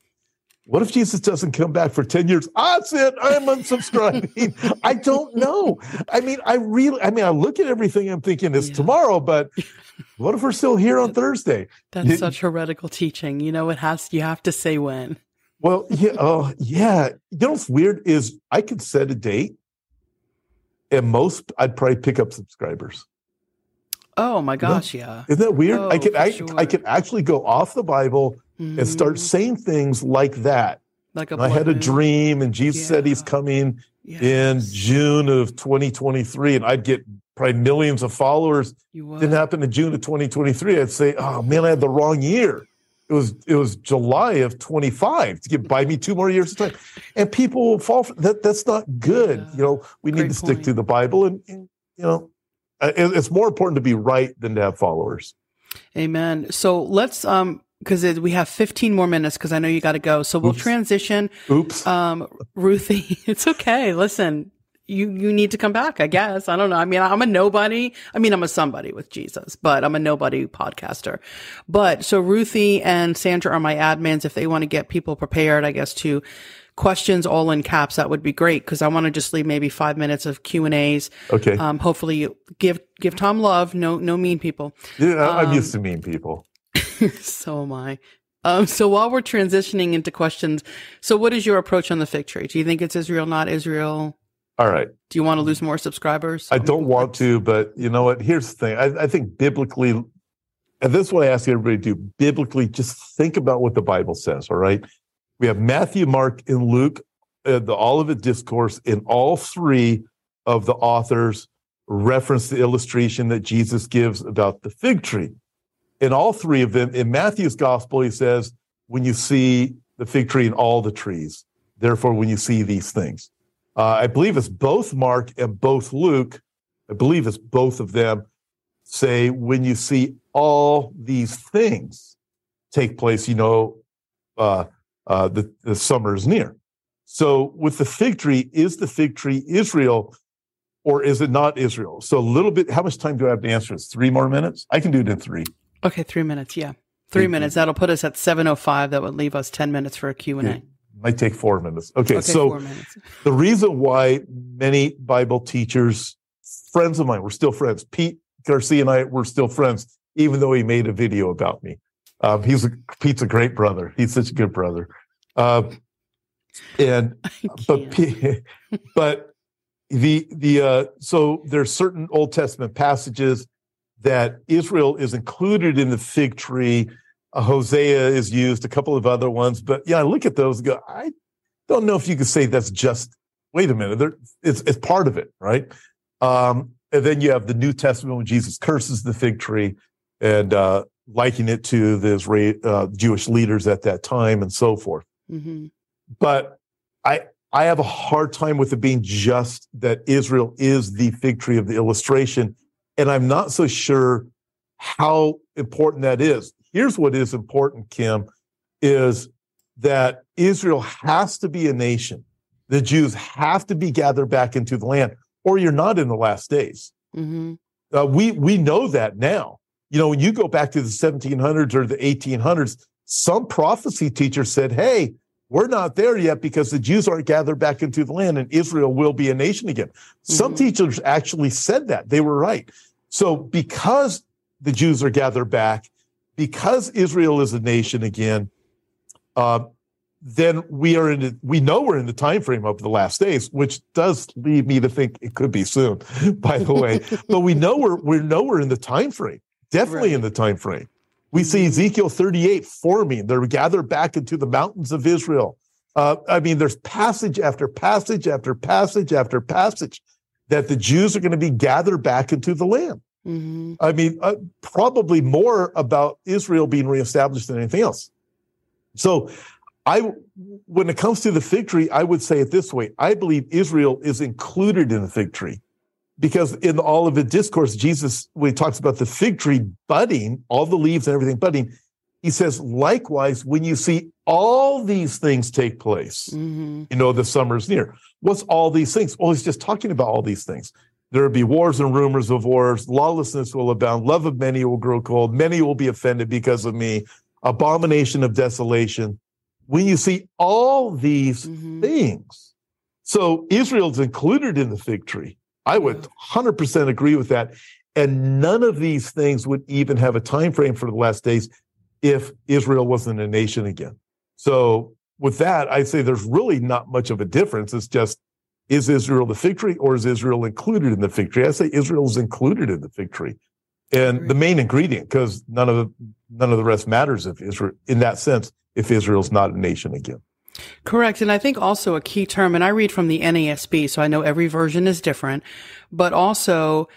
Speaker 2: What if Jesus doesn't come back for 10 years? That's it. I'm unsubscribing. I don't know. I mean, I really, I mean, I look at everything, I'm thinking it's
Speaker 1: Yeah.
Speaker 2: tomorrow, but what if we're still here on Thursday?
Speaker 1: That's
Speaker 2: You-
Speaker 1: such heretical teaching. You know, it has you have to say when.
Speaker 2: Well, yeah, oh, yeah. You know what's weird is I could set a date and most I'd probably pick up subscribers.
Speaker 1: Oh my gosh, yeah.
Speaker 2: Isn't that weird?
Speaker 1: Oh,
Speaker 2: I could
Speaker 1: for
Speaker 2: I, I
Speaker 1: sure.
Speaker 2: could actually go off the Bible and start
Speaker 1: Mhm.
Speaker 2: saying things like that.
Speaker 1: like a
Speaker 2: I had a dream and Jesus said he's
Speaker 1: Yeah.
Speaker 2: coming in June of 2023 and I'd get probably millions of followers. Didn't happen in June of 2023. I'd say, "Oh man, I had the wrong year." It was it was July of 25 to get buy me two more years of time. And people will fall for that that's not good.
Speaker 1: Yeah.
Speaker 2: You know, we need
Speaker 1: Great
Speaker 2: to stick to the Bible and, and, you know, it's more important to be right than to have followers.
Speaker 1: Amen. So let's um because we have 15 more minutes because I know you got to go. So we'll
Speaker 2: Oops.
Speaker 1: transition.
Speaker 2: Oops.
Speaker 1: Um, Ruthie, it's okay. Listen, you you need to come back. I guess I don't know. I mean, I'm a nobody. I mean, I'm a somebody with Jesus, but I'm a nobody podcaster. But so Ruthie and Sandra are my admins. If they want to get people prepared, I guess to questions all in caps, that would be great because I want to just leave maybe five minutes of Q and A's.
Speaker 2: okay.
Speaker 1: Um, hopefully, you give give Tom love. No no mean people.
Speaker 2: yeah, I'm
Speaker 1: um,
Speaker 2: used to mean people.
Speaker 1: so am I. Um, so while we're transitioning into questions, so what is your approach on the fig tree? Do you think it's Israel, not Israel?
Speaker 2: All right.
Speaker 1: Do you want to lose more subscribers?
Speaker 2: I don't want to, but you know what? Here's the thing. I, I think biblically, and this is what I ask everybody to do biblically, just think about what the Bible says. All right. We have Matthew, Mark, and Luke, uh, the Olivet Discourse, in all three of the authors reference the illustration that Jesus gives about the fig tree. In all three of them, in Matthew's gospel, he says, when you see the fig tree and all the trees, therefore, when you see these things. Uh, I believe it's both Mark and both Luke. I believe it's both of them say when you see all these things take place, you know, uh, uh, the, the summer is near. So with the fig tree, is the fig tree Israel or is it not Israel? So a little bit, how much time do I have to answer this? Three more minutes? I can do it in three.
Speaker 1: Okay, three minutes. Yeah, three
Speaker 2: Thank you.
Speaker 1: minutes. That'll put us at seven oh five. That would leave us ten minutes for a Q and A.
Speaker 2: Okay. Might take four minutes. Okay,
Speaker 1: Okay,
Speaker 2: so
Speaker 1: minutes.
Speaker 2: the reason why many Bible teachers, friends of mine, we're still friends. Pete Garcia and I, we're still friends, even though he made a video about me. Um, he's a, Pete's a great brother. He's such a good brother. Uh, and but but the the uh, so there's certain Old Testament passages that Israel is included in the fig tree. Uh, Hosea is used, a couple of other ones, but yeah, I look at those and go, I don't know if you could say that's just. Wait a minute, there, it's it's part of it, right? Um, and then you have the New Testament when Jesus curses the fig tree and uh, liking it to the Israel, uh, Jewish leaders at that time and so forth
Speaker 1: Mhm.
Speaker 2: but I I have a hard time with it being just that Israel is the fig tree of the illustration, and I'm not so sure how important that is. Here's what is important, Kim, is that Israel has to be a nation. The Jews have to be gathered back into the land, or you're not in the last days.
Speaker 1: Mhm.
Speaker 2: Uh, we we know that now. You know, when you go back to the 1700s or the 1800s, some prophecy teacher said, "Hey, we're not there yet because the Jews aren't gathered back into the land, and Israel will be a nation again." Some
Speaker 1: Mhm.
Speaker 2: teachers actually said that; they were right. So, because the Jews are gathered back, because Israel is a nation again, uh, then we are in. The, we know we're in the time frame of the last days, which does lead me to think it could be soon. By the way, but we know we're we know we're in the time frame. Definitely in the time frame. We see
Speaker 1: Mhm.
Speaker 2: Ezekiel 38 forming. They're gathered back into the mountains of Israel. Uh, I mean, there's passage after passage after passage after passage that the Jews are going to be gathered back into the land.
Speaker 1: Mhm.
Speaker 2: I mean, uh, probably more about Israel being reestablished than anything else. So, I, when it comes to the fig tree, I would say it this way: I believe Israel is included in the fig tree, because in all of the Discourse, Jesus, when he talks about the fig tree budding, all the leaves and everything budding, he says, likewise, when you see all these things take place,
Speaker 1: Mhm.
Speaker 2: you know the summer's near. What's all these things? Well, he's just talking about all these things. There will be wars and rumors of wars. Lawlessness will abound. Love of many will grow cold. Many will be offended because of me. Abomination of desolation. When you see all these mm-hmm. things, so Israel's included in the fig tree. I would 100% agree with that. And none of these things would even have a time frame for the last days if Israel wasn't a nation again. So with that, I say there's really not much of a difference. It's just is Israel the fig tree or is Israel included in the fig tree? I say Israel is included in the fig tree. And the main ingredient, because none of the none of the rest matters if Israel in that sense, if Israel's not a nation again.
Speaker 1: Correct. And I think also a key term, and I read from the NASB, so I know every version is different, but also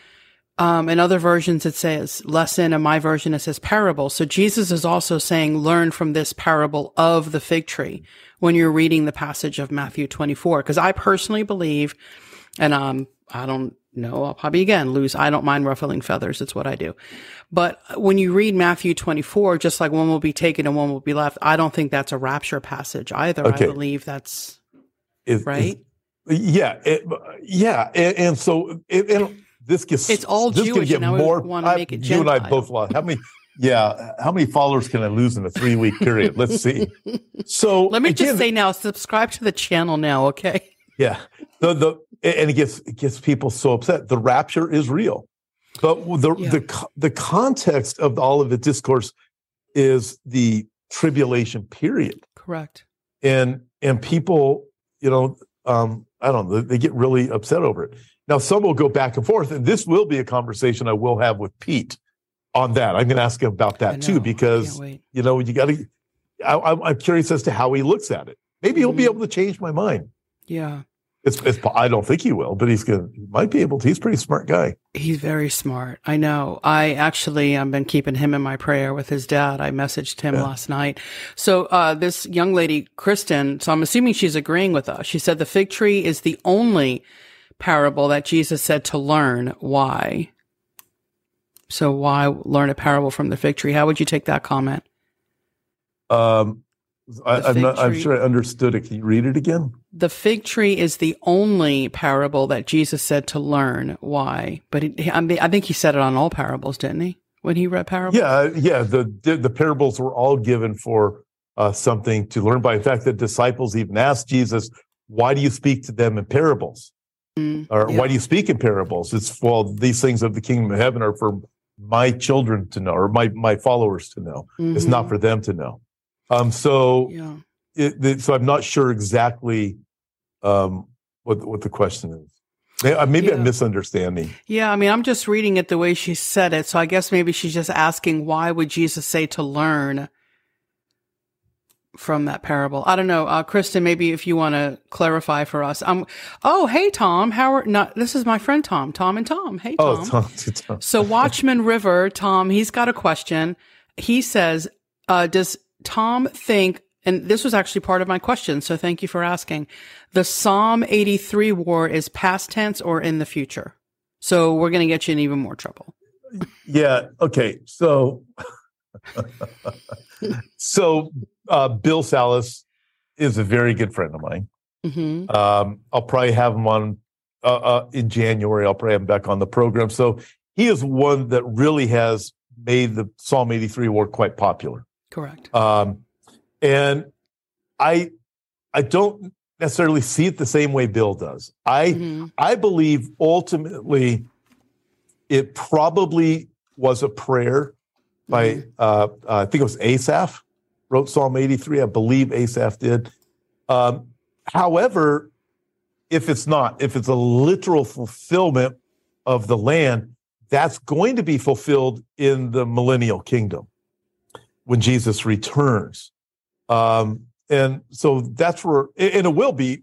Speaker 1: um, in other versions, it says lesson. and my version, it says parable. So Jesus is also saying, learn from this parable of the fig tree when you're reading the passage of Matthew 24. Cause I personally believe, and, um, I don't know, I'll probably again lose. I don't mind ruffling feathers. It's what I do. But when you read Matthew 24, just like one will be taken and one will be left, I don't think that's a rapture passage either. Okay. I believe that's is, right.
Speaker 2: Is, yeah. It, yeah. And, and so, it, and, this gets
Speaker 1: it's all
Speaker 2: this
Speaker 1: Jewish.
Speaker 2: Get
Speaker 1: and
Speaker 2: more.
Speaker 1: want to make it
Speaker 2: you and I both lost. How many? Yeah, how many followers can I lose in a three week period? Let's see. So
Speaker 1: let me again, just say now, subscribe to the channel now, okay?
Speaker 2: Yeah, the the and it gets it gets people so upset. The rapture is real, but the yeah. the the context of all of the discourse is the tribulation period.
Speaker 1: Correct.
Speaker 2: And and people, you know, um, I don't know, they get really upset over it. Now, some will go back and forth, and this will be a conversation I will have with Pete on that. I'm going to ask him about that too, because you know you got to. I'm curious as to how he looks at it. Maybe he'll mm-hmm. be able to change my mind.
Speaker 1: Yeah.
Speaker 2: It's, it's, I don't think he will, but he's going to, he might be able to. He's a pretty smart guy.
Speaker 1: He's very smart. I know. I actually, I've been keeping him in my prayer with his dad. I messaged him yeah. last night. So, uh, this young lady, Kristen, so I'm assuming she's agreeing with us. She said the fig tree is the only parable that Jesus said to learn. Why? So why learn a parable from the fig tree? How would you take that comment?
Speaker 2: Um, I, am not. I'm sure I understood it. Can you read it again?
Speaker 1: The fig tree is the only parable that Jesus said to learn. Why? But it, I, mean, I think he said it on all parables, didn't he? When he read parables.
Speaker 2: Yeah, yeah. The the parables were all given for uh, something to learn by. In fact, the disciples even asked Jesus, "Why do you speak to them in parables?" Mm, or yeah. why do you speak in parables? It's well, these things of the kingdom of heaven are for my children to know, or my my followers to know. Mm-hmm. It's not mm-hmm. for them to know. Um, so, yeah. it, it, so I'm not sure exactly um, what what the question is. Uh, maybe yeah. I'm misunderstanding.
Speaker 1: Yeah, I mean, I'm just reading it the way she said it. So I guess maybe she's just asking, why would Jesus say to learn? from that parable. I don't know, uh, Kristen. Maybe if you want to clarify for us. Um. Oh, hey Tom. How are not? This is my friend Tom. Tom and Tom. Hey Tom. Oh, Tom. Tom. so Watchman River. Tom. He's got a question. He says, uh, "Does Tom think?" And this was actually part of my question. So thank you for asking. The Psalm 83 war is past tense or in the future. So we're going to get you in even more trouble.
Speaker 2: Yeah. Okay. So. so uh, Bill Salus is a very good friend of mine. Mm-hmm. Um, I'll probably have him on uh, uh, in January. I'll probably have him back on the program. So he is one that really has made the Psalm 83 war quite popular.
Speaker 1: Correct.
Speaker 2: Um, and I, I don't necessarily see it the same way Bill does. I, mm-hmm. I believe ultimately it probably was a prayer by mm-hmm. uh, uh, I think it was Asaph wrote Psalm 83. I believe Asaph did. Um, however, if it's not, if it's a literal fulfillment of the land, that's going to be fulfilled in the millennial kingdom when Jesus returns. Um, and so that's where, and it will be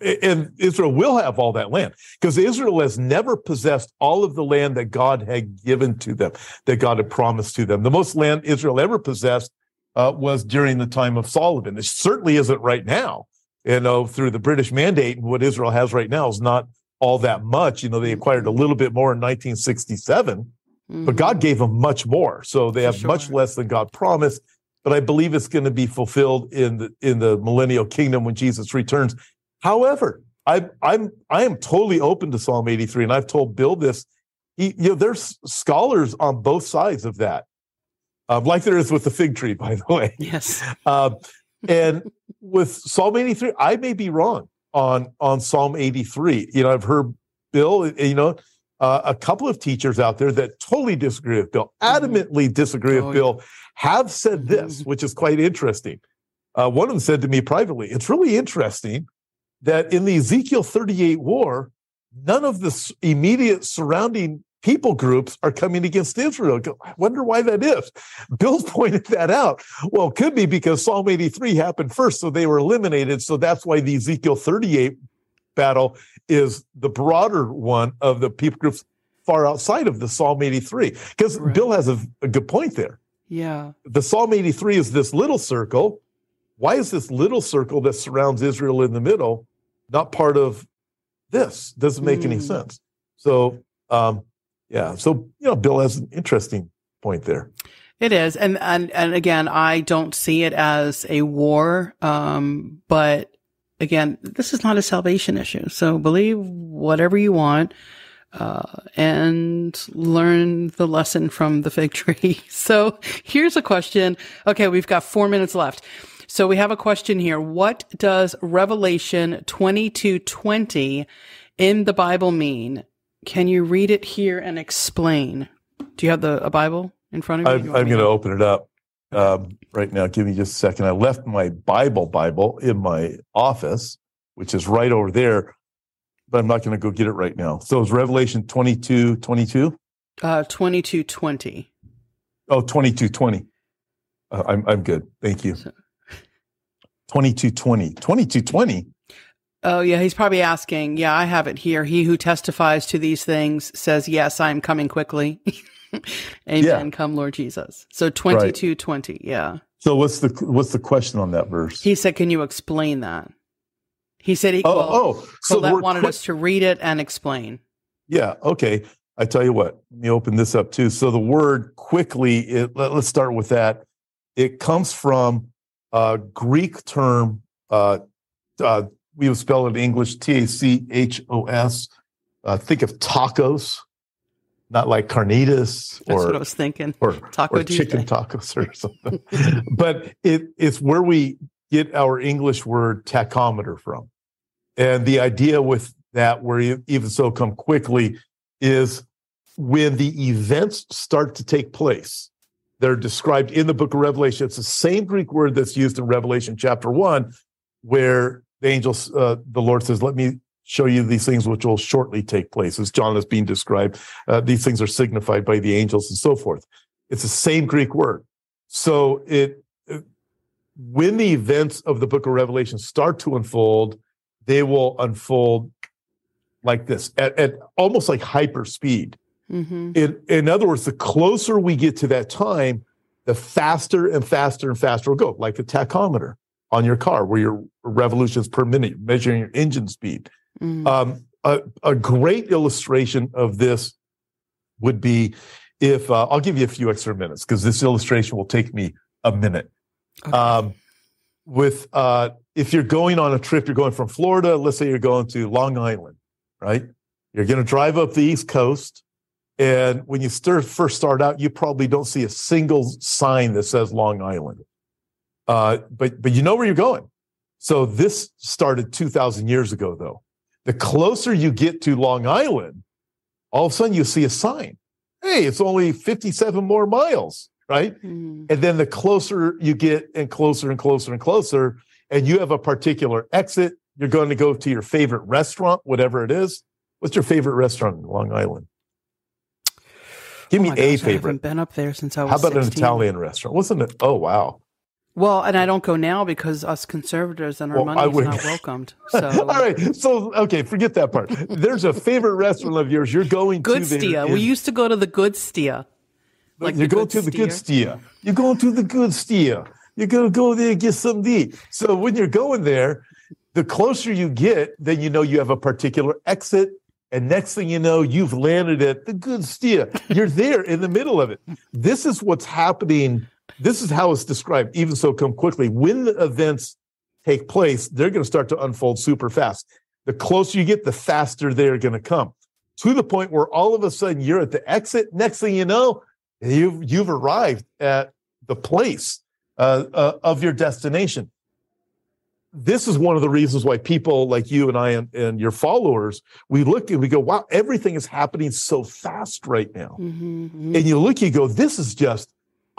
Speaker 2: and Israel will have all that land because Israel has never possessed all of the land that God had given to them, that God had promised to them. The most land Israel ever possessed uh, was during the time of Solomon. It certainly isn't right now. You know, through the British mandate, and what Israel has right now is not all that much. You know, they acquired a little bit more in 1967, mm-hmm. but God gave them much more. So they have sure. much less than God promised. But I believe it's going to be fulfilled in the in the millennial kingdom when Jesus returns. However, I, I'm I am totally open to Psalm 83, and I've told Bill this. He, you know, there's scholars on both sides of that, um, like there is with the fig tree, by the way.
Speaker 1: Yes.
Speaker 2: Um, and with Psalm 83, I may be wrong on on Psalm 83. You know, I've heard Bill, you know, uh, a couple of teachers out there that totally disagree with Bill, mm-hmm. adamantly disagree oh, with Bill, yeah. have said this, mm-hmm. which is quite interesting. Uh, one of them said to me privately, "It's really interesting that in the Ezekiel 38 war, none of the immediate surrounding people groups are coming against Israel. I wonder why that is. Bill pointed that out. Well, it could be because Psalm 83 happened first, so they were eliminated. So that's why the Ezekiel 38 battle is the broader one of the people groups far outside of the Psalm 83. Because right. Bill has a, a good point there.
Speaker 1: Yeah.
Speaker 2: The Psalm 83 is this little circle. Why is this little circle that surrounds Israel in the middle not part of this? Doesn't make mm. any hmm. sense. So, um, yeah. So, you know, Bill has an interesting point there.
Speaker 1: It is, and and and again, I don't see it as a war, um, but again, this is not a salvation issue. So believe whatever you want, uh, and learn the lesson from the fig tree. So here's a question. Okay, we've got four minutes left. So we have a question here. What does Revelation 22:20 in the Bible mean? Can you read it here and explain? Do you have the a Bible in front of
Speaker 2: you? I'm, I'm going to open it up um, right now. Give me just a second. I left my Bible Bible in my office, which is right over there, but I'm not going to go get it right now. So it's Revelation 22, 22?
Speaker 1: Uh, 22, 20.
Speaker 2: Oh, 22, 20. Uh, I'm, I'm good. Thank you. So. 22, 20. 22, 20.
Speaker 1: Oh, yeah. He's probably asking. Yeah, I have it here. He who testifies to these things says, Yes, I am coming quickly. Amen. Yeah. Come, Lord Jesus. So twenty two twenty. Yeah.
Speaker 2: So what's the what's the question on that verse?
Speaker 1: He said, "Can you explain that?" He said, he,
Speaker 2: "Oh, well, oh."
Speaker 1: So that wanted us to read it and explain.
Speaker 2: Yeah. Okay. I tell you what. Let me open this up too. So the word "quickly." It, let, us start with that. It comes from a Greek term. Uh, uh, we would spell it in English T A C H O S. Uh, think of tacos not like carnitas
Speaker 1: or what I was thinking.
Speaker 2: Or,
Speaker 1: Taco
Speaker 2: or chicken tacos or something. but it, it's where we get our English word tachometer from. And the idea with that, where you, even so come quickly, is when the events start to take place. They're described in the book of Revelation. It's the same Greek word that's used in Revelation chapter one, where the angels, uh, the Lord says, Let me show you these things which will shortly take place. As John is being described, uh, these things are signified by the angels and so forth. It's the same Greek word. So it, when the events of the book of Revelation start to unfold, they will unfold like this at, at almost like hyper speed. Mm-hmm. In, in other words, the closer we get to that time, the faster and faster and faster we'll go, like the tachometer on your car, where your revolutions per minute, measuring your engine speed. Mm. Um, a, a, great illustration of this would be if uh, I'll give you a few extra minutes because this illustration will take me a minute. Okay. Um, with uh, if you're going on a trip, you're going from Florida. Let's say you're going to Long Island, right? You're going to drive up the East Coast, and when you start, first start out, you probably don't see a single sign that says Long Island. Uh, but but you know where you're going. So this started 2,000 years ago, though. The closer you get to Long Island, all of a sudden you see a sign. Hey, it's only 57 more miles, right? Mm. And then the closer you get and closer and closer and closer, and you have a particular exit, you're going to go to your favorite restaurant, whatever it is. What's your favorite restaurant in Long Island? Give oh me a favorite. I
Speaker 1: haven't been up there since I was.
Speaker 2: How about
Speaker 1: 16.
Speaker 2: an Italian restaurant? Wasn't it? Oh wow!
Speaker 1: Well, and I don't go now because us conservatives and our well, money is not welcomed. So.
Speaker 2: All right. So, okay, forget that part. There's a favorite restaurant of yours. You're going
Speaker 1: Good
Speaker 2: to
Speaker 1: Stia. We used to go to the Good Stia.
Speaker 2: Like you're going to the Good Stia. You're going to the Good Stia. You're going to go there and get some D. So when you're going there, the closer you get, then you know you have a particular exit. And next thing you know, you've landed at the Good Stia. You're there in the middle of it. This is what's happening this is how it's described. Even so, come quickly. When the events take place, they're going to start to unfold super fast. the closer you get, the faster they're going to come to the point where all of a sudden you're at the exit. Next thing you know, you've, you've arrived at the place uh, uh, of your destination. This is one of the reasons why people like you and I and, and, your followers, we look and we go, wow, everything is happening so fast right now. Mm-hmm, mm-hmm. And you look, you go, this is just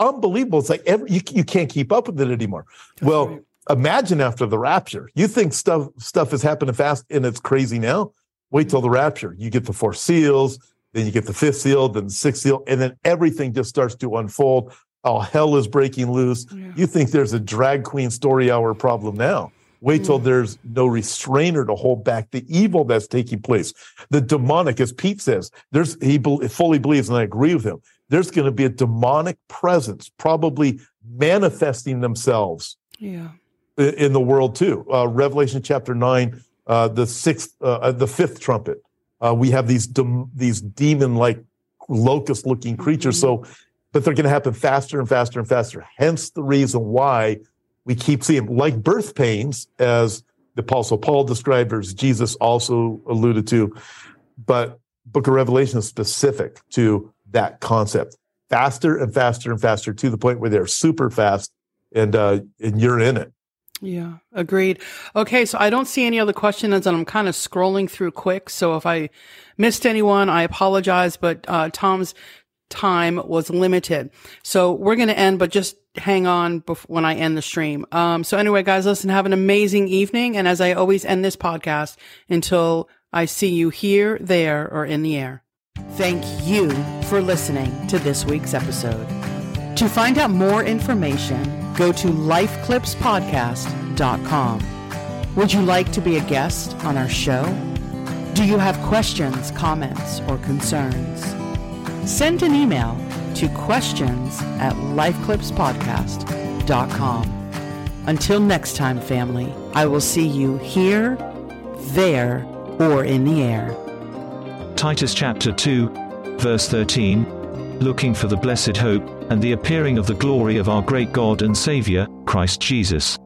Speaker 2: unbelievable. It's like every, you, you can't keep up with it anymore. That's well, right. imagine after the rapture, you think stuff stuff is happening fast and it's crazy now. Wait till the rapture. You get the four seals, then you get the fifth seal, then the sixth seal, and then everything just starts to unfold. Oh, hell is breaking loose. Yeah. You think there's a drag queen story hour problem now. Wait till mm. there's no restrainer to hold back the evil that's taking place. The demonic, as Pete says, there's he fully believes, and I agree with him. There's going to be a demonic presence, probably manifesting themselves.
Speaker 1: Yeah.
Speaker 2: In the world too. Uh, Revelation chapter nine, uh, the sixth, uh, uh the fifth trumpet. Uh, we have these these demon like locust looking creatures. Mm-hmm. So, but they're going to happen faster and faster and faster. Hence the reason why we keep seeing like birth pains, as the Apostle Paul described, or as Jesus also alluded to. But Book of Revelation is specific to that concept. Faster and faster and faster to the point where they're super fast, and uh, and you're in it.
Speaker 1: Yeah, agreed. Okay, so I don't see any other questions, and I'm kind of scrolling through quick. So if I missed anyone, I apologize. But uh, Tom's time was limited, so we're going to end. But just hang on bef- when I end the stream. Um, so anyway, guys, listen, have an amazing evening, and as I always end this podcast, until I see you here, there, or in the air. Thank you for listening to this week's episode. To find out more information go to lifeclipspodcast.com. Would you like to be a guest on our show? Do you have questions, comments, or concerns? Send an email to questions at lifeclipspodcast.com. Until next time, family, I will see you here, there, or in the air.
Speaker 3: Titus chapter 2, verse 13 Looking for the blessed hope and the appearing of the glory of our great God and Saviour, Christ Jesus.